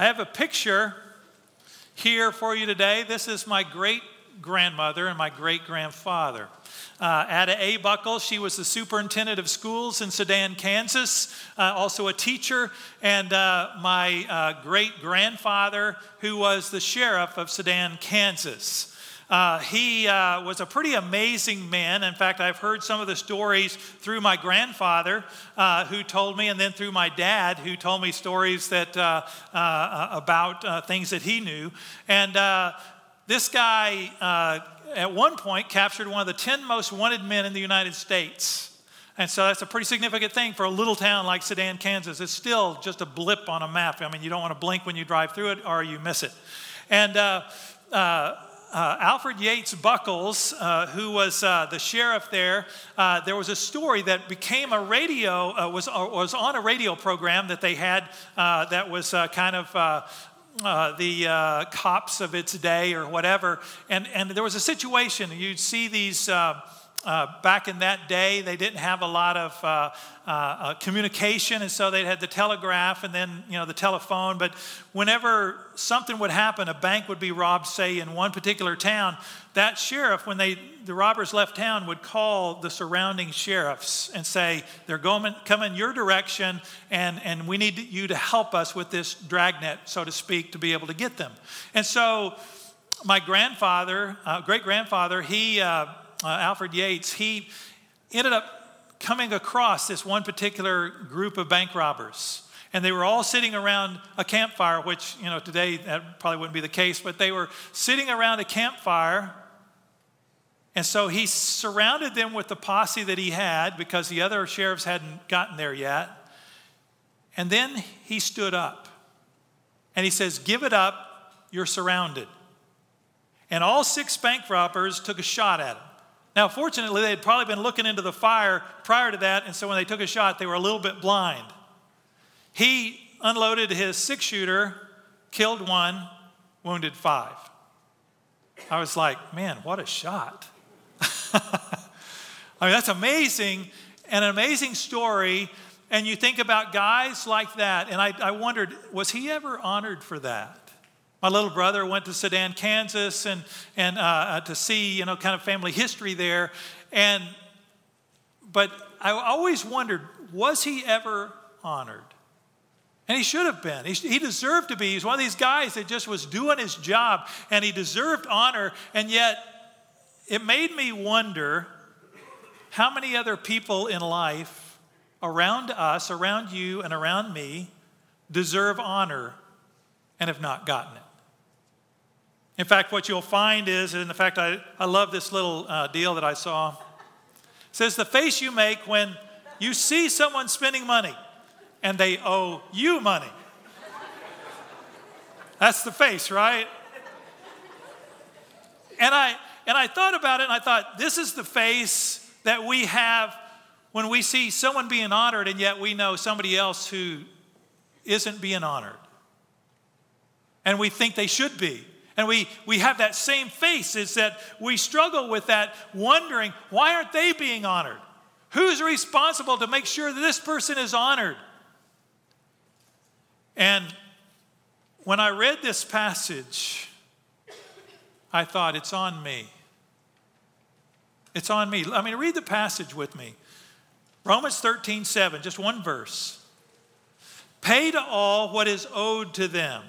I have a picture here for you today. This is my great grandmother and my great grandfather. Uh, Ada A. Buckle, she was the superintendent of schools in Sedan, Kansas, uh, also a teacher, and uh, my uh, great grandfather, who was the sheriff of Sedan, Kansas. Uh, he uh, was a pretty amazing man. In fact, I've heard some of the stories through my grandfather, uh, who told me, and then through my dad, who told me stories that uh, uh, about uh, things that he knew. And this guy, at one point, captured one of the 10 most wanted men in the United States. And so that's a pretty significant thing for a little town like Sedan, Kansas. It's still just a blip on a map. I mean, you don't want to blink when you drive through it or you miss it. And uh, uh, Alfred Yates Buckles, uh, who was uh, the sheriff there, uh, there was a story that became a radio, uh, was, uh, was on a radio program that they had that was kind of the cops of its day or whatever. And, and there was a situation, you'd see these. Uh, back in that day, they didn't have a lot of uh, uh, uh, communication, and so they had the telegraph and then you know the telephone. But whenever something would happen, a bank would be robbed, say in one particular town. That sheriff, when they the robbers left town, would call the surrounding sheriffs and say, "They're going coming your direction, and and we need you to help us with this dragnet, so to speak, to be able to get them." And so, my grandfather, uh, great grandfather, he uh, Alfred Yates, he ended up coming across this one particular group of bank robbers. And they were all sitting around a campfire, which, you know, today that probably wouldn't be the case, but they were sitting around a campfire. And so he surrounded them with the posse that he had because the other sheriffs hadn't gotten there yet. And then he stood up and he says, Give it up, you're surrounded. And all six bank robbers took a shot at him. Now, fortunately, they had probably been looking into the fire prior to that, and so when they took a shot, they were a little bit blind. He unloaded his six shooter, killed one, wounded five. I was like, man, what a shot. I mean, that's amazing, and an amazing story. And you think about guys like that, and I, I wondered, was he ever honored for that? My little brother went to Sedan, Kansas, and, and uh, uh, to see, you know, kind of family history there. And, but I always wondered, was he ever honored? And he should have been. He, he deserved to be. He's one of these guys that just was doing his job, and he deserved honor. And yet, it made me wonder how many other people in life around us, around you, and around me deserve honor and have not gotten it. In fact, what you'll find is, and in fact, I, I love this little uh, deal that I saw. It says, The face you make when you see someone spending money and they owe you money. That's the face, right? And I, and I thought about it and I thought, this is the face that we have when we see someone being honored and yet we know somebody else who isn't being honored. And we think they should be. And we, we have that same face, is that we struggle with that, wondering, why aren't they being honored? Who's responsible to make sure that this person is honored? And when I read this passage, I thought, it's on me. It's on me. I mean, read the passage with me. Romans 13, 7, just one verse. Pay to all what is owed to them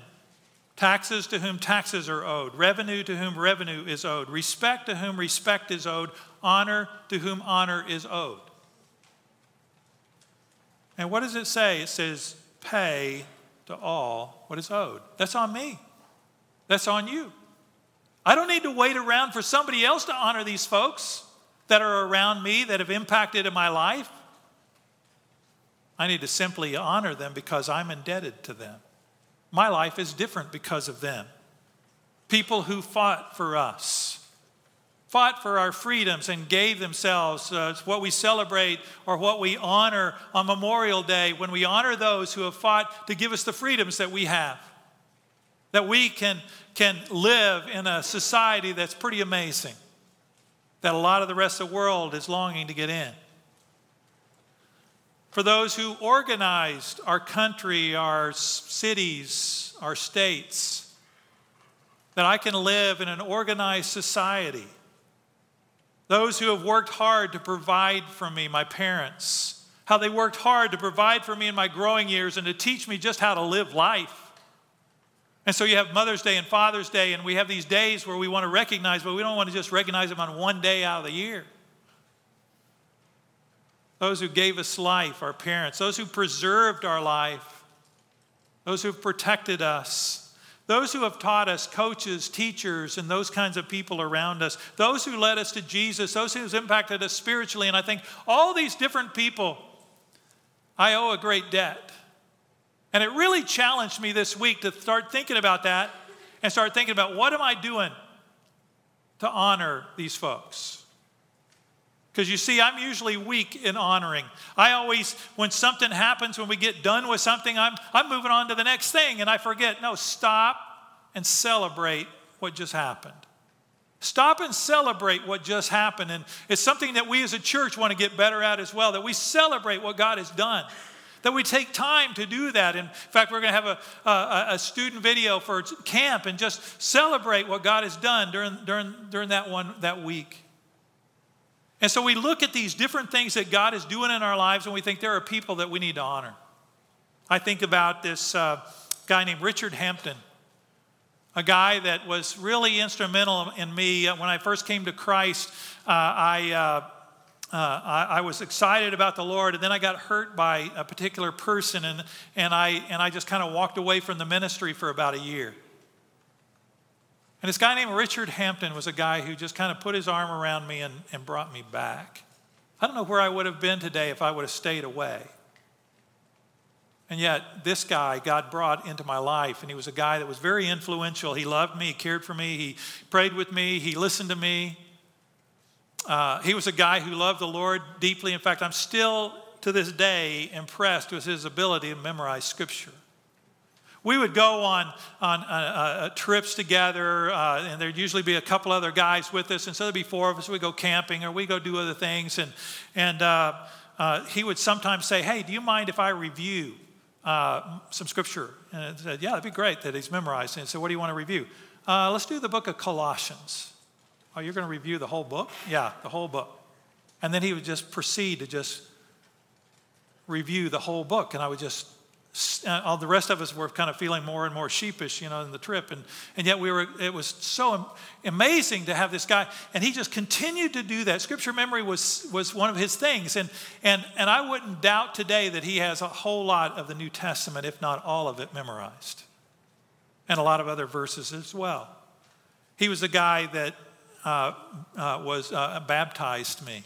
taxes to whom taxes are owed, revenue to whom revenue is owed, respect to whom respect is owed, honor to whom honor is owed. And what does it say? It says, pay to all what is owed. That's on me. That's on you. I don't need to wait around for somebody else to honor these folks that are around me that have impacted in my life. I need to simply honor them because I'm indebted to them. My life is different because of them. People who fought for us, fought for our freedoms and gave themselves. Uh, what we celebrate or what we honor on Memorial Day when we honor those who have fought to give us the freedoms that we have. That we can, can live in a society that's pretty amazing, that a lot of the rest of the world is longing to get in. For those who organized our country, our cities, our states, that I can live in an organized society. Those who have worked hard to provide for me, my parents, how they worked hard to provide for me in my growing years and to teach me just how to live life. And so you have Mother's Day and Father's Day, and we have these days where we want to recognize, but we don't want to just recognize them on one day out of the year those who gave us life, our parents, those who preserved our life, those who have protected us, those who have taught us, coaches, teachers, and those kinds of people around us, those who led us to Jesus, those who have impacted us spiritually. And I think all these different people, I owe a great debt. And it really challenged me this week to start thinking about that and start thinking about what am I doing to honor these folks? Because you see, I'm usually weak in honoring. I always, when something happens, when we get done with something, I'm, I'm moving on to the next thing and I forget. No, stop and celebrate what just happened. Stop and celebrate what just happened. And it's something that we as a church want to get better at as well, that we celebrate what God has done. That we take time to do that. In fact, we're going to have a, a, a student video for camp and just celebrate what God has done during, during, during that one that week. And so we look at these different things that God is doing in our lives and we think there are people that we need to honor. I think about this uh, guy named Richard Hampton, a guy that was really instrumental in me. When I first came to Christ, uh, I, uh, uh, I, I, was excited about the Lord, and then I got hurt by a particular person, and, and, I, and I just kind of walked away from the ministry for about a year. And this guy named Richard Hampton was a guy who just kind of put his arm around me and, and brought me back. I don't know where I would have been today if I would have stayed away. And yet, this guy God brought into my life, and he was a guy that was very influential. He loved me, he cared for me, he prayed with me, he listened to me. Uh, he was a guy who loved the Lord deeply. In fact, I'm still to this day impressed with his ability to memorize Scripture. We would go on, on uh, uh, trips together, uh, and there'd usually be a couple other guys with us. And so there'd be four of us. We'd go camping or we go do other things. And, and uh, uh, he would sometimes say, Hey, do you mind if I review uh, some scripture? And I said, Yeah, that'd be great that he's memorized. And so, What do you want to review? let's do the book of Colossians. Oh, you're going to review the whole book? Yeah, the whole book. And then he would just proceed to just review the whole book. And I would just uh, all the rest of us were kind of feeling more and more sheepish, you know, in the trip. And, and yet we were, it was so amazing to have this guy. And he just continued to do that. Scripture memory was, was one of his things. And, and, and I wouldn't doubt today that he has a whole lot of the New Testament, if not all of it, memorized. And a lot of other verses as well. He was a guy that uh, uh, was uh, baptized me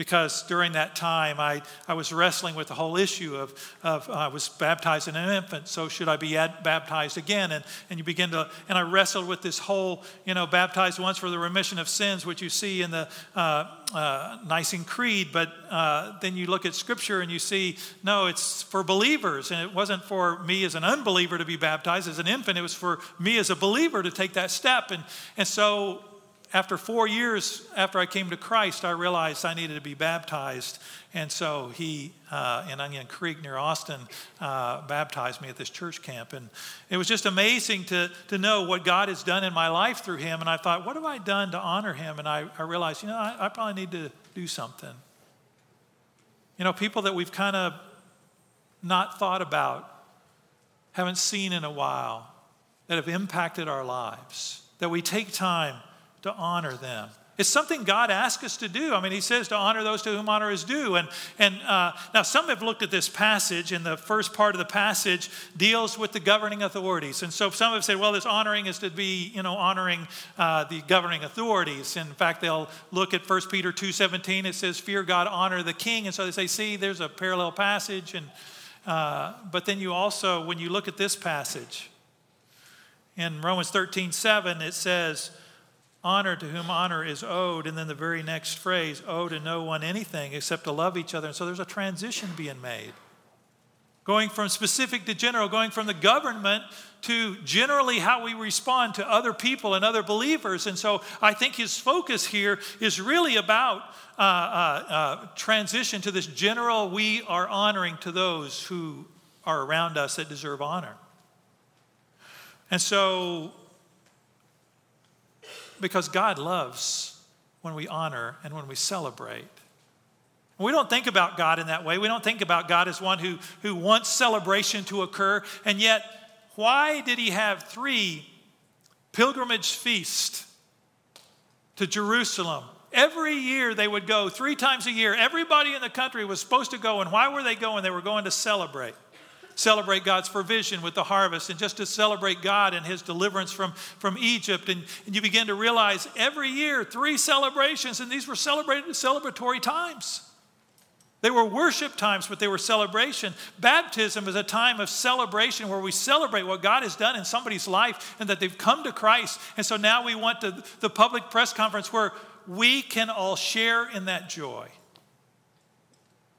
because during that time I, I was wrestling with the whole issue of, of uh, I was baptized in an infant, so should I be ad- baptized again? And, and you begin to, and I wrestled with this whole, you know, baptized once for the remission of sins, which you see in the uh, uh, Nicene Creed, but uh, then you look at Scripture and you see, no, it's for believers. And it wasn't for me as an unbeliever to be baptized as an infant, it was for me as a believer to take that step. And, and so after four years after I came to Christ, I realized I needed to be baptized. And so he, uh, in Onion Creek near Austin, uh, baptized me at this church camp. And it was just amazing to, to know what God has done in my life through him. And I thought, what have I done to honor him? And I, I realized, you know, I, I probably need to do something. You know, people that we've kind of not thought about, haven't seen in a while, that have impacted our lives, that we take time to honor them. It's something God asks us to do. I mean, He says to honor those to whom honor is due. And, and uh, now, some have looked at this passage, and the first part of the passage deals with the governing authorities. And so some have said, well, this honoring is to be, you know, honoring uh, the governing authorities. In fact, they'll look at 1 Peter 2.17. It says, fear God, honor the king. And so they say, see, there's a parallel passage. And, uh, but then you also, when you look at this passage, in Romans 13, 7, it says, honor to whom honor is owed. And then the very next phrase, owe to no one anything except to love each other. And so there's a transition being made. going from specific to general, going from the government to generally how we respond to other people and other believers. And so I think his focus here is really about uh, uh, uh, transition to this general we are honoring to those who are around us that deserve honor. And so, because God loves when we honor and when we celebrate. We don't think about God in that way. We don't think about God as one who, who wants celebration to occur. And yet, why did he have three pilgrimage feasts to Jerusalem? Every year they would go, three times a year. Everybody in the country was supposed to go. And why were they going? They were going to celebrate celebrate God's provision with the harvest and just to celebrate God and his deliverance from, from Egypt. And, and you begin to realize every year, three celebrations, and these were celebrated celebratory times. They were worship times, but they were celebration. Baptism is a time of celebration where we celebrate what God has done in somebody's life and that they've come to Christ. And so now we want the, the public press conference where we can all share in that joy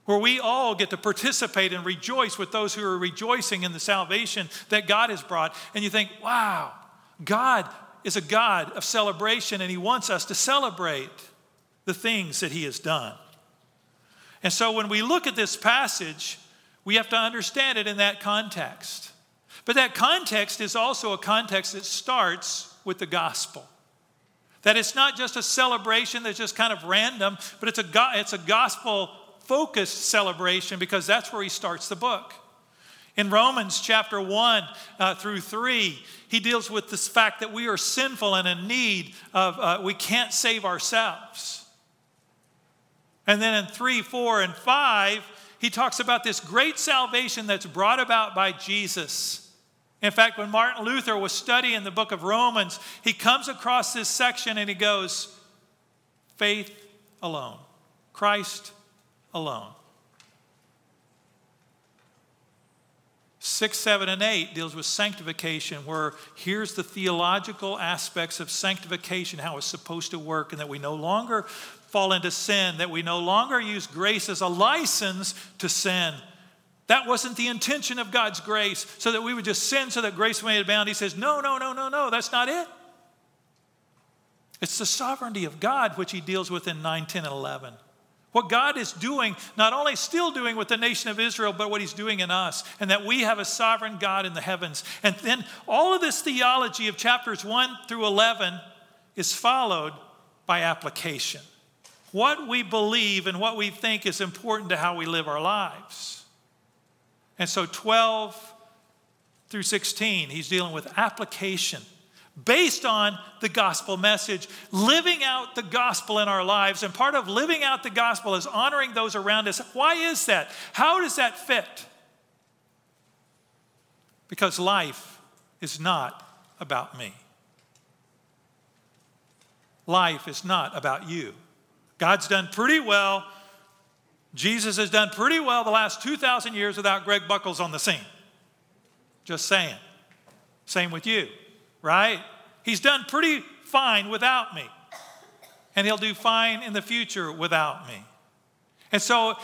where we all get to participate and rejoice with those who are rejoicing in the salvation that God has brought. And you think, wow, God is a God of celebration, and He wants us to celebrate the things that He has done. And so when we look at this passage, we have to understand it in that context. But that context is also a context that starts with the gospel. That it's not just a celebration that's just kind of random, but it's a, it's a gospel focused celebration because that's where he starts the book. In Romans chapter 1 uh, through 3, he deals with this fact that we are sinful and in need of, uh, we can't save ourselves. And then in 3, 4, and 5, he talks about this great salvation that's brought about by Jesus. In fact, when Martin Luther was studying the book of Romans, he comes across this section and he goes, Faith alone, Christ alone. Six, seven, and eight deals with sanctification, where here's the theological aspects of sanctification, how it's supposed to work, and that we no longer fall into sin, that we no longer use grace as a license to sin. That wasn't the intention of God's grace, so that we would just sin so that grace may abound. He says, No, no, no, no, no, that's not it. It's the sovereignty of God which he deals with in 9, 10, and 11. What God is doing, not only still doing with the nation of Israel, but what He's doing in us, and that we have a sovereign God in the heavens. And then all of this theology of chapters 1 through 11 is followed by application. What we believe and what we think is important to how we live our lives. And so 12 through 16, he's dealing with application based on the gospel message, living out the gospel in our lives. And part of living out the gospel is honoring those around us. Why is that? How does that fit? Because life is not about me. Life is not about you. God's done pretty well. Jesus has done pretty well the last 2,000 years without Greg Buckles on the scene. Just saying. Same with you right? He's done pretty fine without me. And he'll do fine in the future without me. And so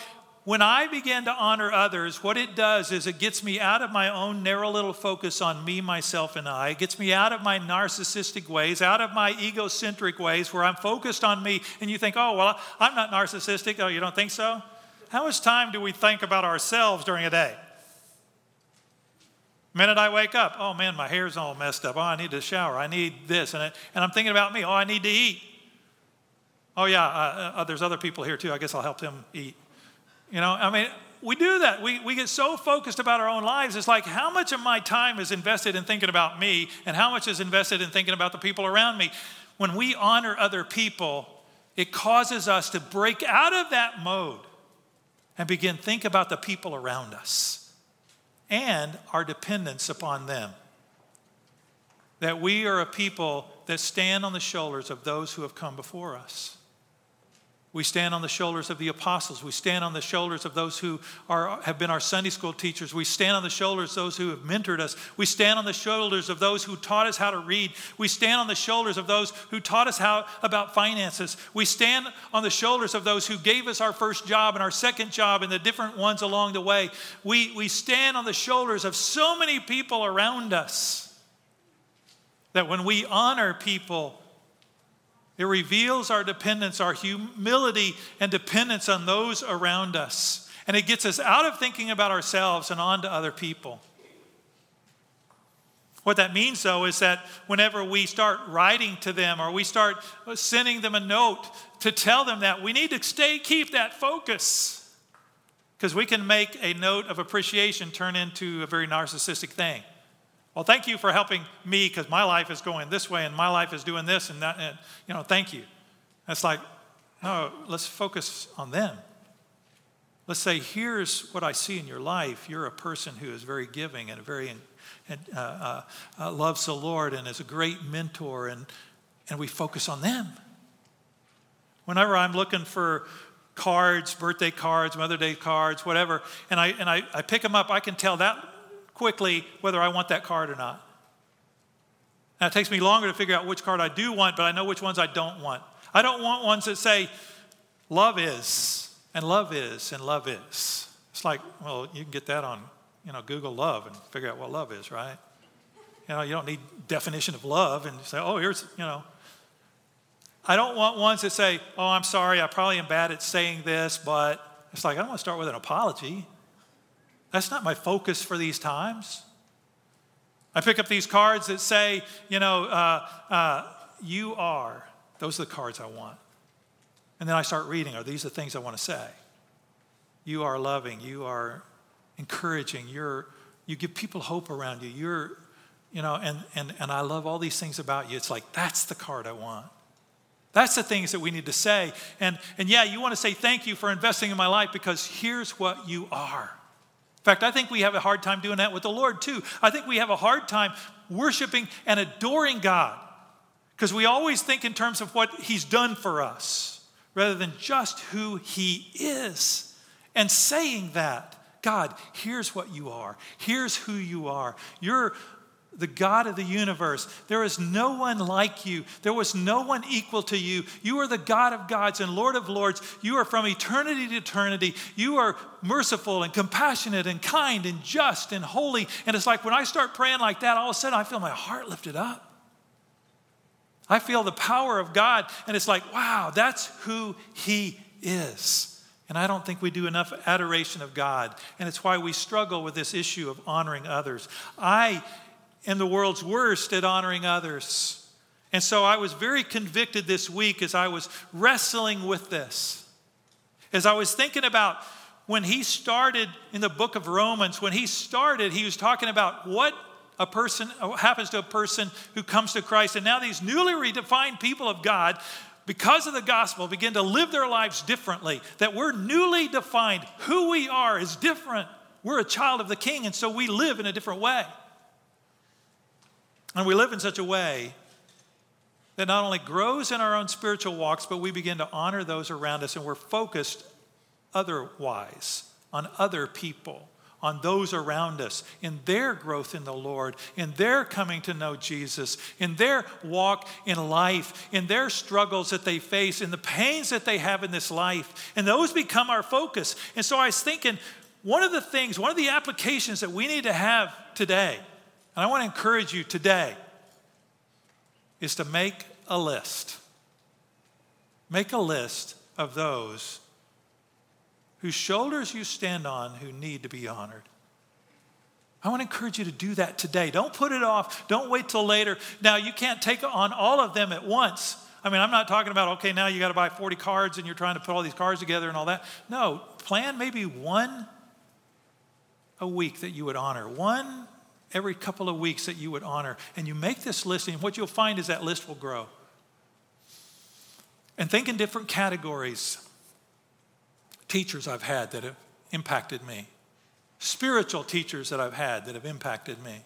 when I begin to honor others, what it does is it gets me out of my own narrow little focus on me, myself, and I. It gets me out of my narcissistic ways, out of my egocentric ways where I'm focused on me. And you think, oh, well, I'm not narcissistic. Oh, you don't think so? How much time do we think about ourselves during a day? Minute I wake up, oh man, my hair's all messed up. Oh, I need to shower. I need this. And, and I'm thinking about me. Oh, I need to eat. Oh, yeah, uh, uh, there's other people here too. I guess I'll help them eat. You know, I mean, we do that. We, we get so focused about our own lives. It's like, how much of my time is invested in thinking about me and how much is invested in thinking about the people around me? When we honor other people, it causes us to break out of that mode and begin think about the people around us and our dependence upon them. That we are a people that stand on the shoulders of those who have come before us. We stand on the shoulders of the apostles. We stand on the shoulders of those who are, have been our Sunday school teachers. We stand on the shoulders of those who have mentored us. We stand on the shoulders of those who taught us how to read. We stand on the shoulders of those who taught us how about finances. We stand on the shoulders of those who gave us our first job and our second job and the different ones along the way. We, we stand on the shoulders of so many people around us that when we honor people, it reveals our dependence, our humility and dependence on those around us. And it gets us out of thinking about ourselves and on to other people. What that means, though, is that whenever we start writing to them or we start sending them a note to tell them that, we need to stay, keep that focus. Because we can make a note of appreciation turn into a very narcissistic thing. Well, thank you for helping me because my life is going this way and my life is doing this and that. And, you know, thank you. It's like, no, let's focus on them. Let's say, here's what I see in your life. You're a person who is very giving and very and, uh, uh, uh, loves the Lord and is a great mentor, and, and we focus on them. Whenever I'm looking for cards, birthday cards, Mother Day cards, whatever, and I, and I, I pick them up, I can tell that quickly whether I want that card or not. Now, it takes me longer to figure out which card I do want, but I know which ones I don't want. I don't want ones that say, love is, and love is, and love is. It's like, well, you can get that on, you know, Google love and figure out what love is, right? You know, you don't need definition of love and say, oh, here's, you know. I don't want ones that say, oh, I'm sorry, I probably am bad at saying this, but it's like, I don't want to start with an apology. That's not my focus for these times. I pick up these cards that say, you know, uh, uh, you are. Those are the cards I want. And then I start reading. Are these the things I want to say? You are loving. You are encouraging. You're, you give people hope around you. You're, you know, and, and, and I love all these things about you. It's like, that's the card I want. That's the things that we need to say. And, and yeah, you want to say thank you for investing in my life because here's what you are fact, I think we have a hard time doing that with the Lord too. I think we have a hard time worshiping and adoring God because we always think in terms of what He's done for us rather than just who He is. And saying that, God, here's what you are, here's who you are. You're the God of the universe. There is no one like you. There was no one equal to you. You are the God of gods and Lord of lords. You are from eternity to eternity. You are merciful and compassionate and kind and just and holy. And it's like when I start praying like that, all of a sudden I feel my heart lifted up. I feel the power of God, and it's like, wow, that's who He is. And I don't think we do enough adoration of God. And it's why we struggle with this issue of honoring others. I am the world's worst at honoring others. And so I was very convicted this week as I was wrestling with this. As I was thinking about when he started in the book of Romans, when he started, he was talking about what a person happens to a person who comes to Christ. And now these newly redefined people of God, because of the gospel, begin to live their lives differently. That we're newly defined. Who we are is different. We're a child of the king, and so we live in a different way. And we live in such a way that not only grows in our own spiritual walks, but we begin to honor those around us and we're focused otherwise on other people, on those around us, in their growth in the Lord, in their coming to know Jesus, in their walk in life, in their struggles that they face, in the pains that they have in this life. And those become our focus. And so I was thinking, one of the things, one of the applications that we need to have today and I want to encourage you today is to make a list. Make a list of those whose shoulders you stand on who need to be honored. I want to encourage you to do that today. Don't put it off. Don't wait till later. Now, you can't take on all of them at once. I mean, I'm not talking about, okay, now you got to buy 40 cards and you're trying to put all these cards together and all that. No, plan maybe one a week that you would honor, one every couple of weeks that you would honor. And you make this list, and what you'll find is that list will grow. And think in different categories. Teachers I've had that have impacted me, spiritual teachers that I've had that have impacted me.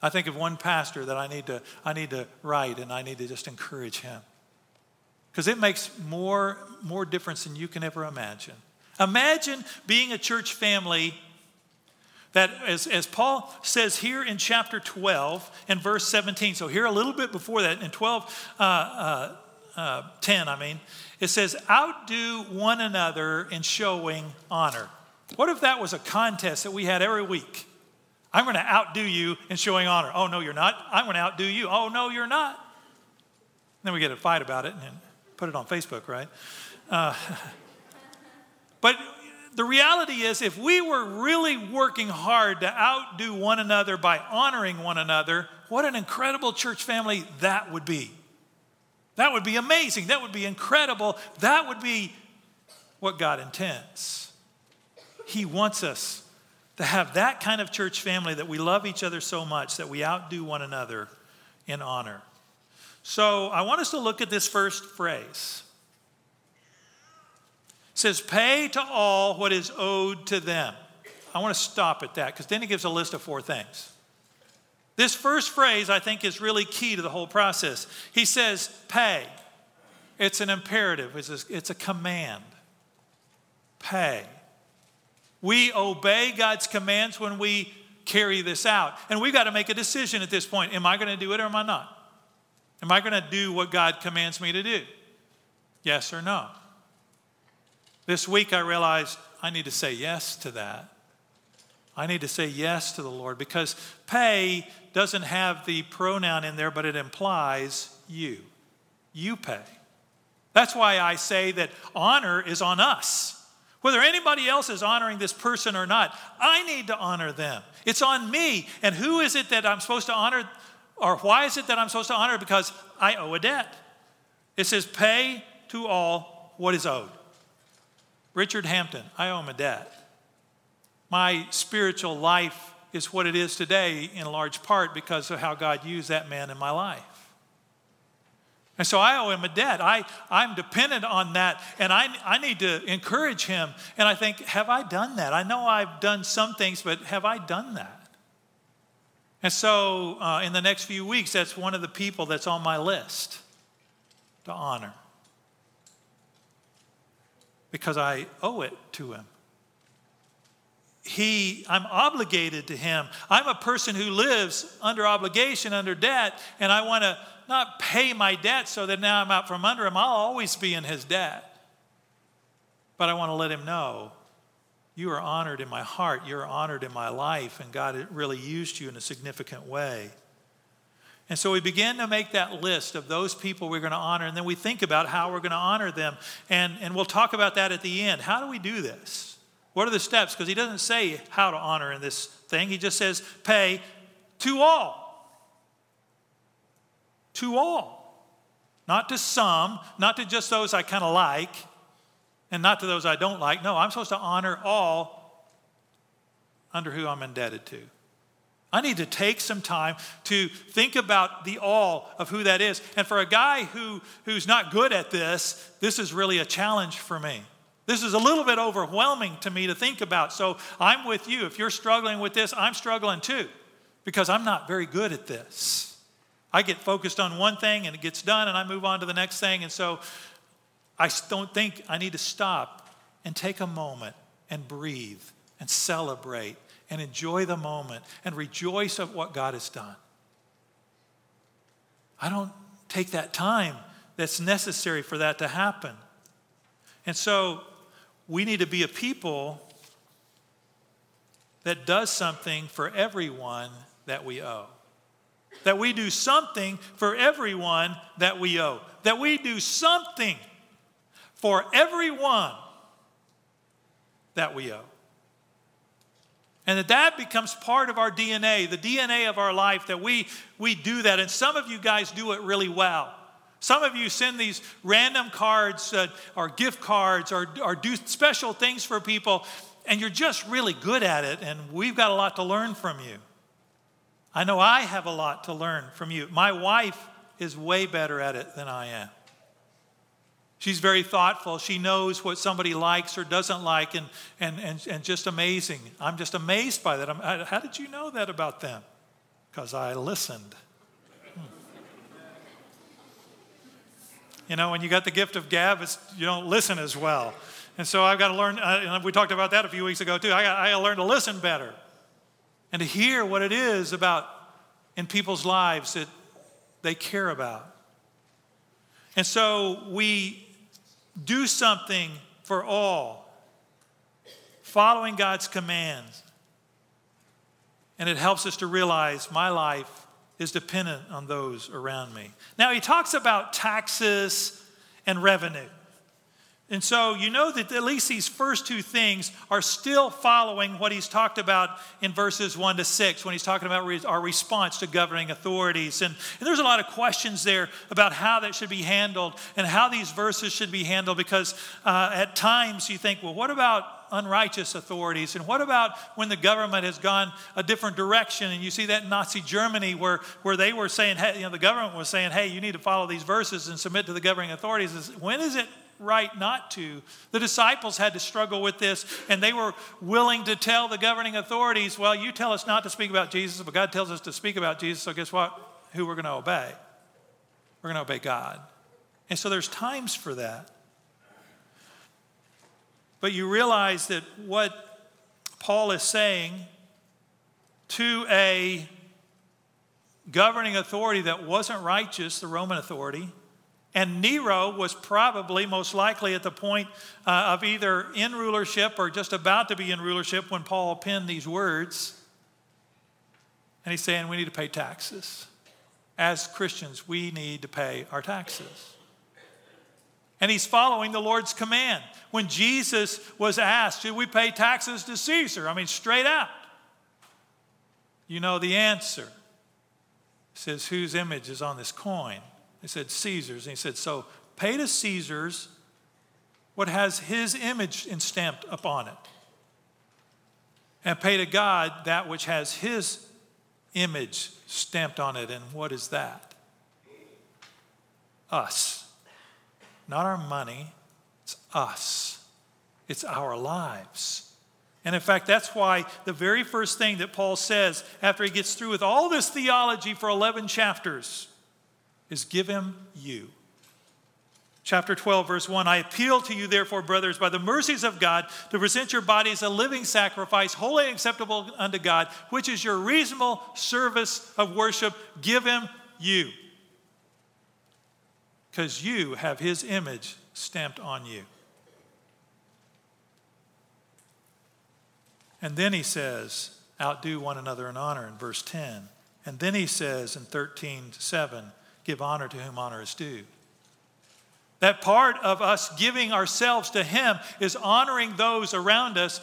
I think of one pastor that I need to, I need to write and I need to just encourage him. because it makes more, more difference than you can ever imagine. Imagine being a church family that, as, as Paul says here in chapter 12 and verse 17, so here a little bit before that, in 12, uh, uh, uh, 10, I mean, it says, outdo one another in showing honor. What if that was a contest that we had every week? I'm going to outdo you in showing honor. Oh, no, you're not. I'm going to outdo you. Oh, no, you're not. Then we get a fight about it and put it on Facebook, right? Uh, but the reality is, if we were really working hard to outdo one another by honoring one another, what an incredible church family that would be. That would be amazing. That would be incredible. That would be what God intends. He wants us to have that kind of church family that we love each other so much that we outdo one another in honor. So I want us to look at this first phrase. Says, Pay to all what is owed to them. I want to stop at that because then he gives a list of four things. This first phrase, I think, is really key to the whole process. He says, Pay. It's an imperative, it's a, it's a command. Pay. We obey God's commands when we carry this out. And we've got to make a decision at this point. Am I going to do it or am I not? Am I going to do what God commands me to do? Yes or no? This week I realized I need to say yes to that. I need to say yes to the Lord because pay doesn't have the pronoun in there, but it implies you. You pay. That's why I say that honor is on us. Whether anybody else is honoring this person or not, I need to honor them. It's on me. And who is it that I'm supposed to honor? Or why is it that I'm supposed to honor? Because I owe a debt. It says, pay to all what is owed. Richard Hampton, I owe him a debt. My spiritual life is what it is today in large part because of how God used that man in my life. And so I owe him a debt. I, I'm dependent on that, and I, I need to encourage him. And I think, have I done that? I know I've done some things, but have I done that? And so uh, in the next few weeks, that's one of the people that's on my list to honor because I owe it to him. He, I'm obligated to him. I'm a person who lives under obligation, under debt, and I want to not pay my debt so that now I'm out from under him. I'll always be in his debt. But I want to let him know you are honored in my heart, you're honored in my life, and God really used you in a significant way. And so we begin to make that list of those people we're going to honor, and then we think about how we're going to honor them. And, and we'll talk about that at the end. How do we do this? What are the steps? Because he doesn't say how to honor in this thing, he just says pay to all to all, not to some, not to just those I kind of like, and not to those I don't like. No, I'm supposed to honor all under who I'm indebted to. I need to take some time to think about the all of who that is. And for a guy who, who's not good at this, this is really a challenge for me. This is a little bit overwhelming to me to think about. So I'm with you. If you're struggling with this, I'm struggling too, because I'm not very good at this. I get focused on one thing and it gets done and I move on to the next thing. And so I don't think I need to stop and take a moment and breathe and celebrate and enjoy the moment and rejoice of what God has done. I don't take that time that's necessary for that to happen. And so we need to be a people that does something for everyone that we owe that we do something for everyone that we owe, that we do something for everyone that we owe. And that that becomes part of our DNA, the DNA of our life, that we, we do that. And some of you guys do it really well. Some of you send these random cards uh, or gift cards or, or do special things for people, and you're just really good at it, and we've got a lot to learn from you. I know I have a lot to learn from you. My wife is way better at it than I am. She's very thoughtful. She knows what somebody likes or doesn't like, and, and, and, and just amazing. I'm just amazed by that. I'm, how did you know that about them? Because I listened. Hmm. You know, when you got the gift of gab, it's, you don't listen as well. And so I've got to learn, uh, we talked about that a few weeks ago too. I got, I got to learn to listen better and to hear what it is about in people's lives that they care about. And so we do something for all, following God's commands. And it helps us to realize my life is dependent on those around me. Now, he talks about taxes and revenue. And so you know that at least these first two things are still following what he's talked about in verses 1 to 6 when he's talking about our response to governing authorities. And, and, there's a lot of questions there about how that should be handled and how these verses should be handled because uh, at times you think, well, what about unrighteous authorities? And what about when the government has gone a different direction? And you see that in Nazi Germany where, where they were saying, hey, you know, the government was saying, hey, you need to follow these verses and submit to the governing authorities. When is it right not to. The disciples had to struggle with this, and they were willing to tell the governing authorities, well, you tell us not to speak about Jesus, but God tells us to speak about Jesus, so guess what? Who we're going to obey? We're going to obey God. And so there's times for that. But you realize that what Paul is saying to a governing authority that wasn't righteous, the Roman authority, and Nero was probably most likely at the point uh, of either in rulership or just about to be in rulership when Paul penned these words. And he's saying we need to pay taxes. As Christians, we need to pay our taxes. And he's following the Lord's command. When Jesus was asked, Should we pay taxes to Caesar? I mean, straight out. You know the answer. Says, Whose image is on this coin? They said, Caesar's. And he said, So pay to Caesar's what has his image stamped upon it, and pay to God that which has his image stamped on it. And what is that? Us. Not our money, it's us, it's our lives. And in fact, that's why the very first thing that Paul says after he gets through with all this theology for 11 chapters is give him you. Chapter 12, verse 1 I appeal to you, therefore, brothers, by the mercies of God, to present your bodies a living sacrifice, holy and acceptable unto God, which is your reasonable service of worship. Give him you. Because you have his image stamped on you. And then he says, outdo one another in honor in verse 10. And then he says in 13 7, give honor to whom honor is due. That part of us giving ourselves to Him is honoring those around us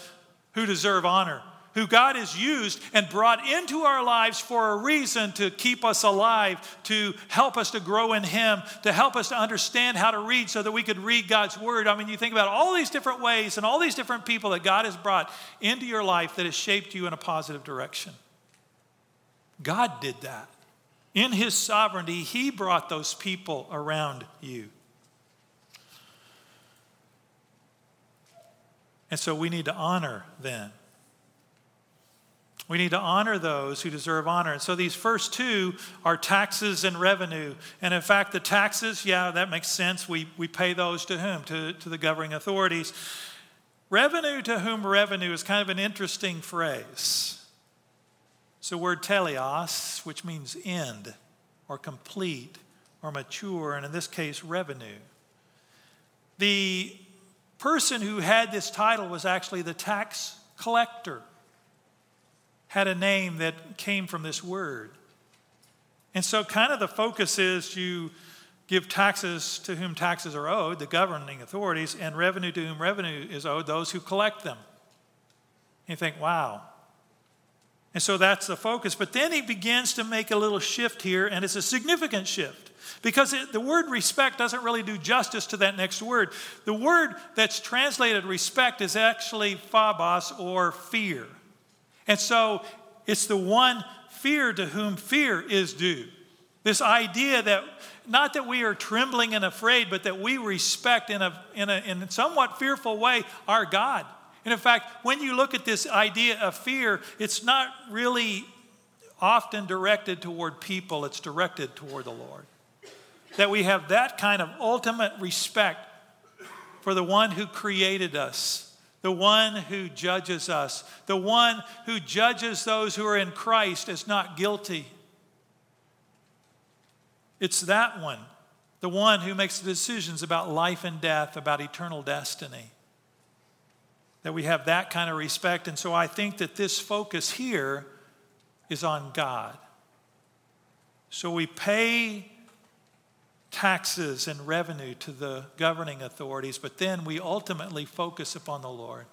who deserve honor, who God has used and brought into our lives for a reason to keep us alive, to help us to grow in Him, to help us to understand how to read so that we could read God's Word. I mean, you think about all these different ways and all these different people that God has brought into your life that has shaped you in a positive direction. God did that. In his sovereignty, he brought those people around you. And so we need to honor them. We need to honor those who deserve honor. And so these first two are taxes and revenue. And in fact, the taxes, yeah, that makes sense. We, we pay those to whom? To, to the governing authorities. Revenue to whom revenue is kind of an interesting phrase. It's the word teleos, which means end or complete or mature, and in this case, revenue. The person who had this title was actually the tax collector, had a name that came from this word. And so, kind of the focus is you give taxes to whom taxes are owed, the governing authorities, and revenue to whom revenue is owed, those who collect them. You think, wow, and so that's the focus. But then he begins to make a little shift here, and it's a significant shift because it, the word respect doesn't really do justice to that next word. The word that's translated respect is actually phobos or fear. And so it's the one fear to whom fear is due. This idea that not that we are trembling and afraid, but that we respect in a, in a in a somewhat fearful way our God. And in fact, when you look at this idea of fear, it's not really often directed toward people, it's directed toward the Lord. that we have that kind of ultimate respect for the one who created us, the one who judges us, the one who judges those who are in Christ as not guilty. It's that one, the one who makes the decisions about life and death, about eternal destiny. That we have that kind of respect. And so I think that this focus here is on God. So we pay taxes and revenue to the governing authorities, but then we ultimately focus upon the Lord.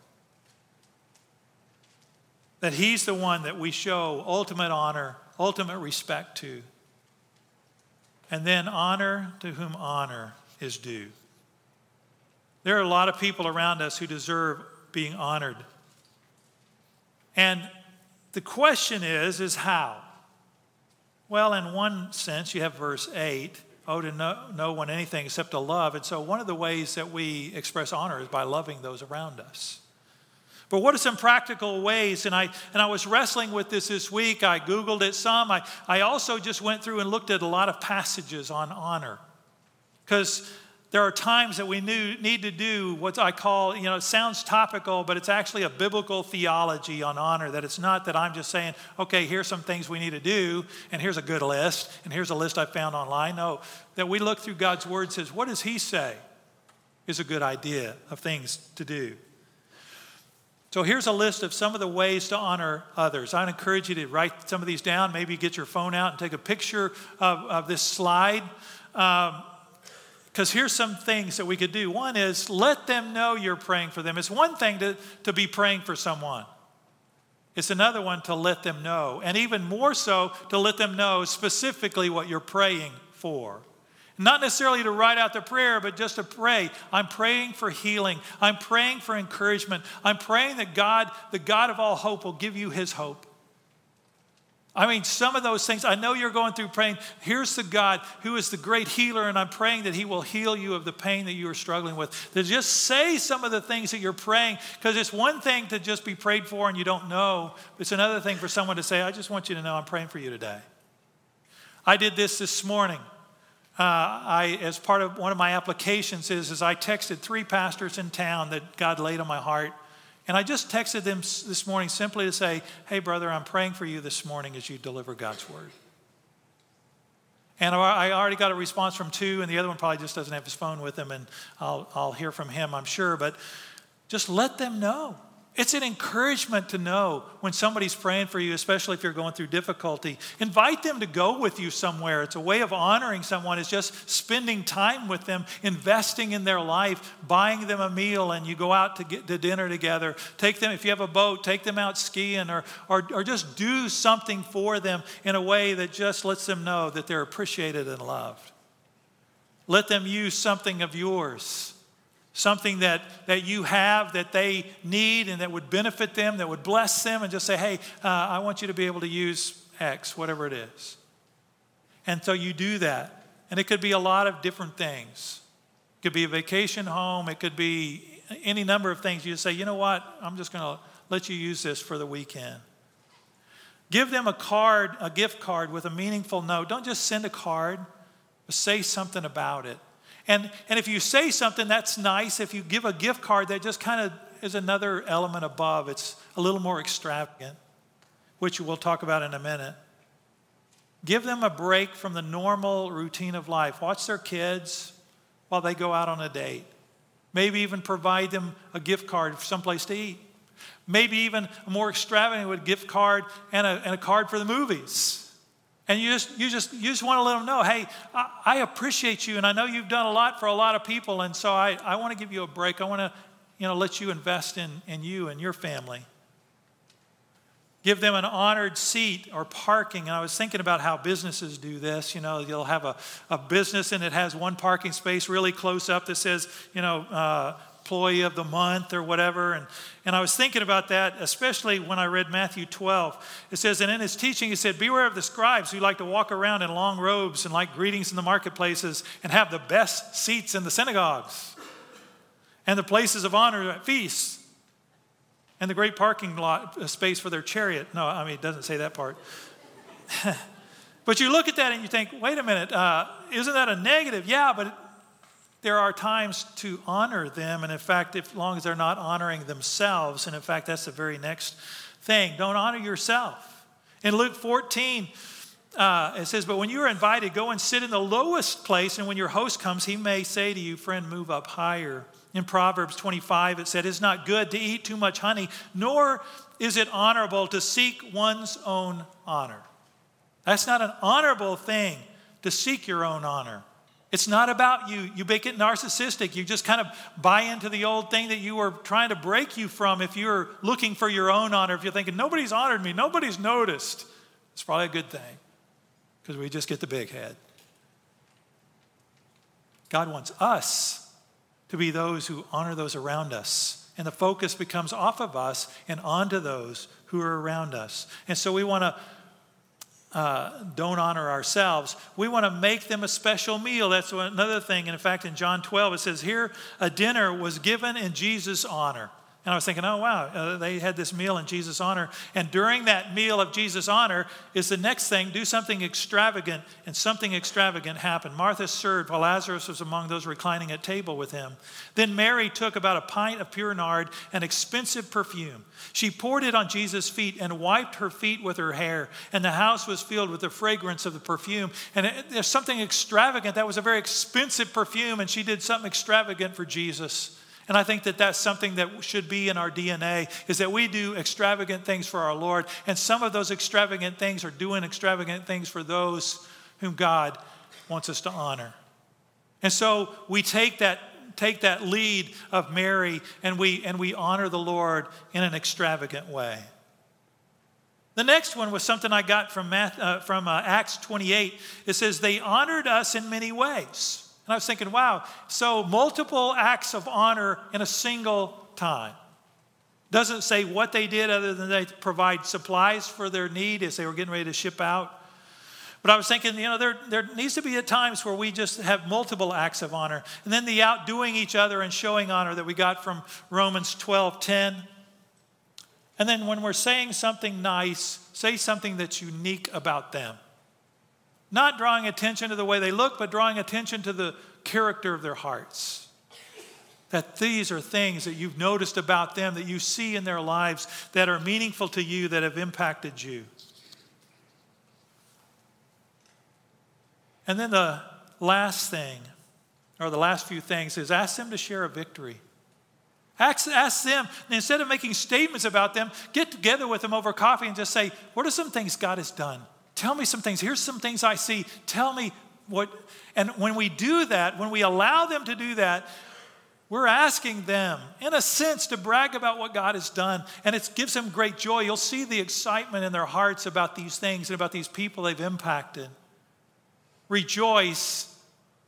That He's the one that we show ultimate honor, ultimate respect to. And then honor to whom honor is due. There are a lot of people around us who deserve being honored. And the question is, is how? Well, in one sense, you have verse 8 owe to no, no one anything except to love. And so, one of the ways that we express honor is by loving those around us. But what are some practical ways? And I, and I was wrestling with this this week. I Googled it some. I, I also just went through and looked at a lot of passages on honor. Because there are times that we need to do what I call, you know, it sounds topical, but it's actually a biblical theology on honor. That it's not that I'm just saying, okay, here's some things we need to do, and here's a good list, and here's a list I found online. No, that we look through God's word says, what does He say is a good idea of things to do? So here's a list of some of the ways to honor others. I'd encourage you to write some of these down, maybe get your phone out and take a picture of, of this slide. Um, because here's some things that we could do. One is let them know you're praying for them. It's one thing to, to be praying for someone, it's another one to let them know. And even more so, to let them know specifically what you're praying for. Not necessarily to write out the prayer, but just to pray. I'm praying for healing. I'm praying for encouragement. I'm praying that God, the God of all hope, will give you his hope. I mean, some of those things, I know you're going through praying. Here's the God who is the great healer, and I'm praying that He will heal you of the pain that you are struggling with. To just say some of the things that you're praying, because it's one thing to just be prayed for and you don't know, it's another thing for someone to say, I just want you to know I'm praying for you today. I did this this morning. Uh, I, as part of one of my applications, is, is I texted three pastors in town that God laid on my heart and I just texted them this morning simply to say, hey, brother, I'm praying for you this morning as you deliver God's word. And I already got a response from two, and the other one probably just doesn't have his phone with him, and I'll, I'll hear from him, I'm sure. But just let them know it's an encouragement to know when somebody's praying for you, especially if you're going through difficulty. Invite them to go with you somewhere. It's a way of honoring someone, is just spending time with them, investing in their life, buying them a meal, and you go out to get to dinner together. Take them, if you have a boat, take them out skiing or, or, or just do something for them in a way that just lets them know that they're appreciated and loved. Let them use something of yours something that, that you have that they need and that would benefit them, that would bless them, and just say, hey, uh, I want you to be able to use X, whatever it is. And so you do that. And it could be a lot of different things. It could be a vacation home, it could be any number of things. You just say, you know what, I'm just going to let you use this for the weekend. Give them a card, a gift card with a meaningful note. Don't just send a card, but say something about it. And, and if you say something, that's nice. If you give a gift card, that just kind of is another element above. It's a little more extravagant, which we'll talk about in a minute. Give them a break from the normal routine of life. Watch their kids while they go out on a date. Maybe even provide them a gift card for someplace to eat. Maybe even a more extravagant gift card and a, and a card for the movies. And you just, you just, you just want to let them know, hey, I, I, appreciate you, and I know you've done a lot for a lot of people, and so I, I want to give you a break. I want to, you know, let you invest in, in you and your family. Give them an honored seat or parking. And I was thinking about how businesses do this. You know, you'll have a, a business and it has one parking space really close up that says, you know, uh, employee of the month or whatever. And, and I was thinking about that, especially when I read Matthew 12. It says, and in his teaching, he said, Beware of the scribes who like to walk around in long robes and like greetings in the marketplaces and have the best seats in the synagogues and the places of honor at feasts and the great parking lot uh, space for their chariot. No, I mean, it doesn't say that part. But you look at that and you think, wait a minute, uh, isn't that a negative? Yeah, but there are times to honor them. And in fact, if, as long as they're not honoring themselves, and in fact, that's the very next thing don't honor yourself. In Luke 14, uh, it says, But when you are invited, go and sit in the lowest place, and when your host comes, he may say to you, Friend, move up higher. In Proverbs 25, it said, It's not good to eat too much honey, nor is it honorable to seek one's own honor. That's not an honorable thing to seek your own honor. It's not about you. You make it narcissistic. You just kind of buy into the old thing that you were trying to break you from if you're looking for your own honor. If you're thinking, nobody's honored me, nobody's noticed, it's probably a good thing because we just get the big head. God wants us to be those who honor those around us. And the focus becomes off of us and onto those who are around us. And so we want to uh, don't honor ourselves, we want to make them a special meal. That's another thing. And in fact, in John 12, it says, Here a dinner was given in Jesus' honor. And I was thinking, oh, wow, uh, they had this meal in Jesus' honor. And during that meal of Jesus' honor is the next thing do something extravagant, and something extravagant happened. Martha served while Lazarus was among those reclining at table with him. Then Mary took about a pint of pure nard, an expensive perfume. She poured it on Jesus' feet and wiped her feet with her hair. And the house was filled with the fragrance of the perfume. And it, there's something extravagant. That was a very expensive perfume, and she did something extravagant for Jesus. And I think that that's something that should be in our DNA is that we do extravagant things for our Lord. And some of those extravagant things are doing extravagant things for those whom God wants us to honor. And so we take that take that lead of Mary and we and we honor the Lord in an extravagant way. The next one was something I got from, uh, from uh, Acts 28. It says, They honored us in many ways. And I was thinking, wow, so multiple acts of honor in a single time. Doesn't say what they did other than they provide supplies for their need as they were getting ready to ship out. But I was thinking, you know, there, there needs to be at times where we just have multiple acts of honor. And then the outdoing each other and showing honor that we got from Romans 12 10. And then when we're saying something nice, say something that's unique about them. Not drawing attention to the way they look, but drawing attention to the character of their hearts. That these are things that you've noticed about them, that you see in their lives that are meaningful to you, that have impacted you. And then the last thing, or the last few things, is ask them to share a victory. Ask, ask them, instead of making statements about them, get together with them over coffee and just say, What are some things God has done? Tell me some things. Here's some things I see. Tell me what. And when we do that, when we allow them to do that, we're asking them, in a sense, to brag about what God has done. And it gives them great joy. You'll see the excitement in their hearts about these things and about these people they've impacted. Rejoice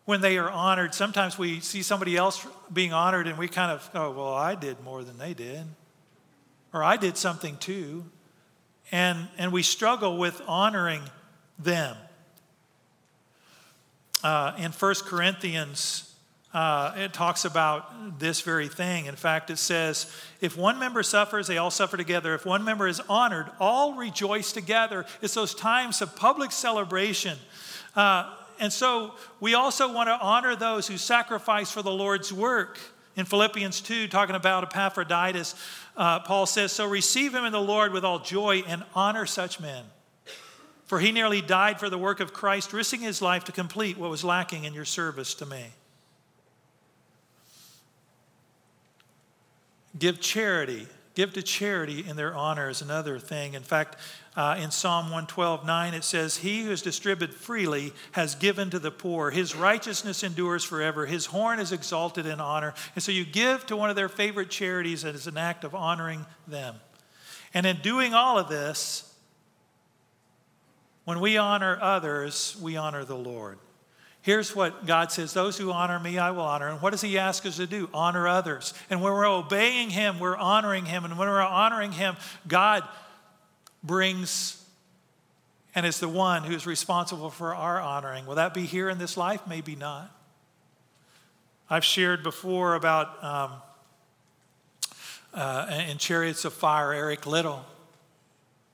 when they are honored. Sometimes we see somebody else being honored and we kind of oh, well, I did more than they did. Or I did something too and, and we struggle with honoring them. Uh, in 1 Corinthians, uh, it talks about this very thing. In fact, it says, if one member suffers, they all suffer together. If one member is honored, all rejoice together. It's those times of public celebration. Uh, and so we also want to honor those who sacrifice for the Lord's work. In Philippians 2, talking about Epaphroditus, uh, Paul says, So receive him in the Lord with all joy and honor such men. For he nearly died for the work of Christ, risking his life to complete what was lacking in your service to me. Give charity Give to charity in their honor is another thing. In fact, uh, in Psalm 112, 9, it says, He who has distributed freely has given to the poor. His righteousness endures forever. His horn is exalted in honor. And so you give to one of their favorite charities as an act of honoring them. And in doing all of this, when we honor others, we honor the Lord. Here's what God says Those who honor me, I will honor. And what does He ask us to do? Honor others. And when we're obeying Him, we're honoring Him. And when we're honoring Him, God brings and is the one who's responsible for our honoring. Will that be here in this life? Maybe not. I've shared before about um, uh, in Chariots of Fire, Eric Liddell.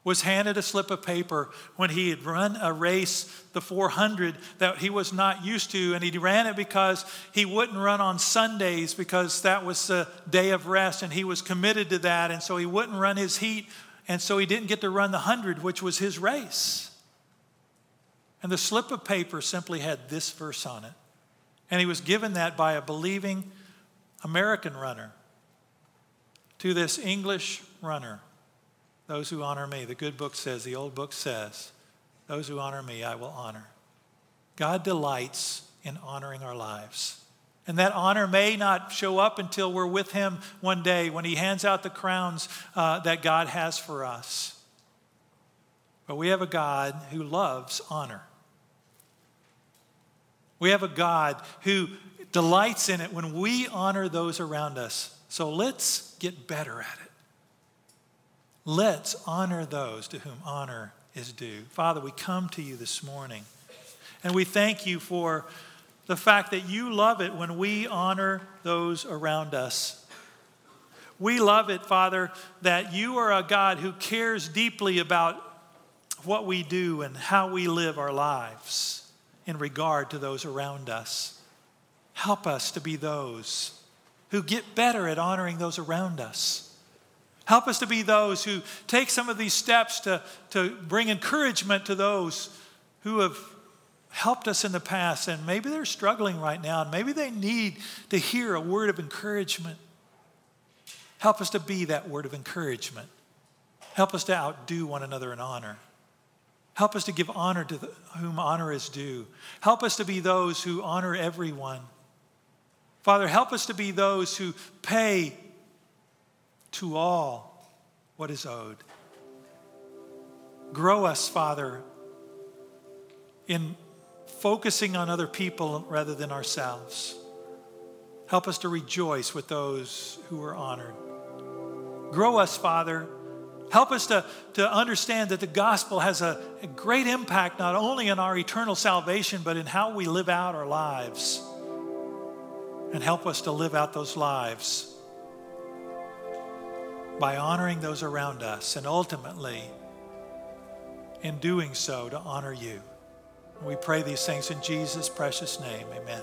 Was handed a slip of paper when he had run a race, the 400, that he was not used to. And he ran it because he wouldn't run on Sundays because that was the day of rest and he was committed to that. And so he wouldn't run his heat. And so he didn't get to run the 100, which was his race. And the slip of paper simply had this verse on it. And he was given that by a believing American runner to this English runner. Those who honor me, the good book says, the old book says, those who honor me, I will honor. God delights in honoring our lives. And that honor may not show up until we're with Him one day when He hands out the crowns uh, that God has for us. But we have a God who loves honor. We have a God who delights in it when we honor those around us. So let's get better at it. Let's honor those to whom honor is due. Father, we come to you this morning and we thank you for the fact that you love it when we honor those around us. We love it, Father, that you are a God who cares deeply about what we do and how we live our lives in regard to those around us. Help us to be those who get better at honoring those around us. Help us to be those who take some of these steps to, to bring encouragement to those who have helped us in the past and maybe they're struggling right now and maybe they need to hear a word of encouragement. Help us to be that word of encouragement. Help us to outdo one another in honor. Help us to give honor to the, whom honor is due. Help us to be those who honor everyone. Father, help us to be those who pay to all what is owed. Grow us, Father, in focusing on other people rather than ourselves. Help us to rejoice with those who are honored. Grow us, Father. Help us to, to understand that the gospel has a, a great impact not only on our eternal salvation, but in how we live out our lives. And help us to live out those lives by honoring those around us and ultimately, in doing so, to honor you. We pray these things in Jesus' precious name. Amen.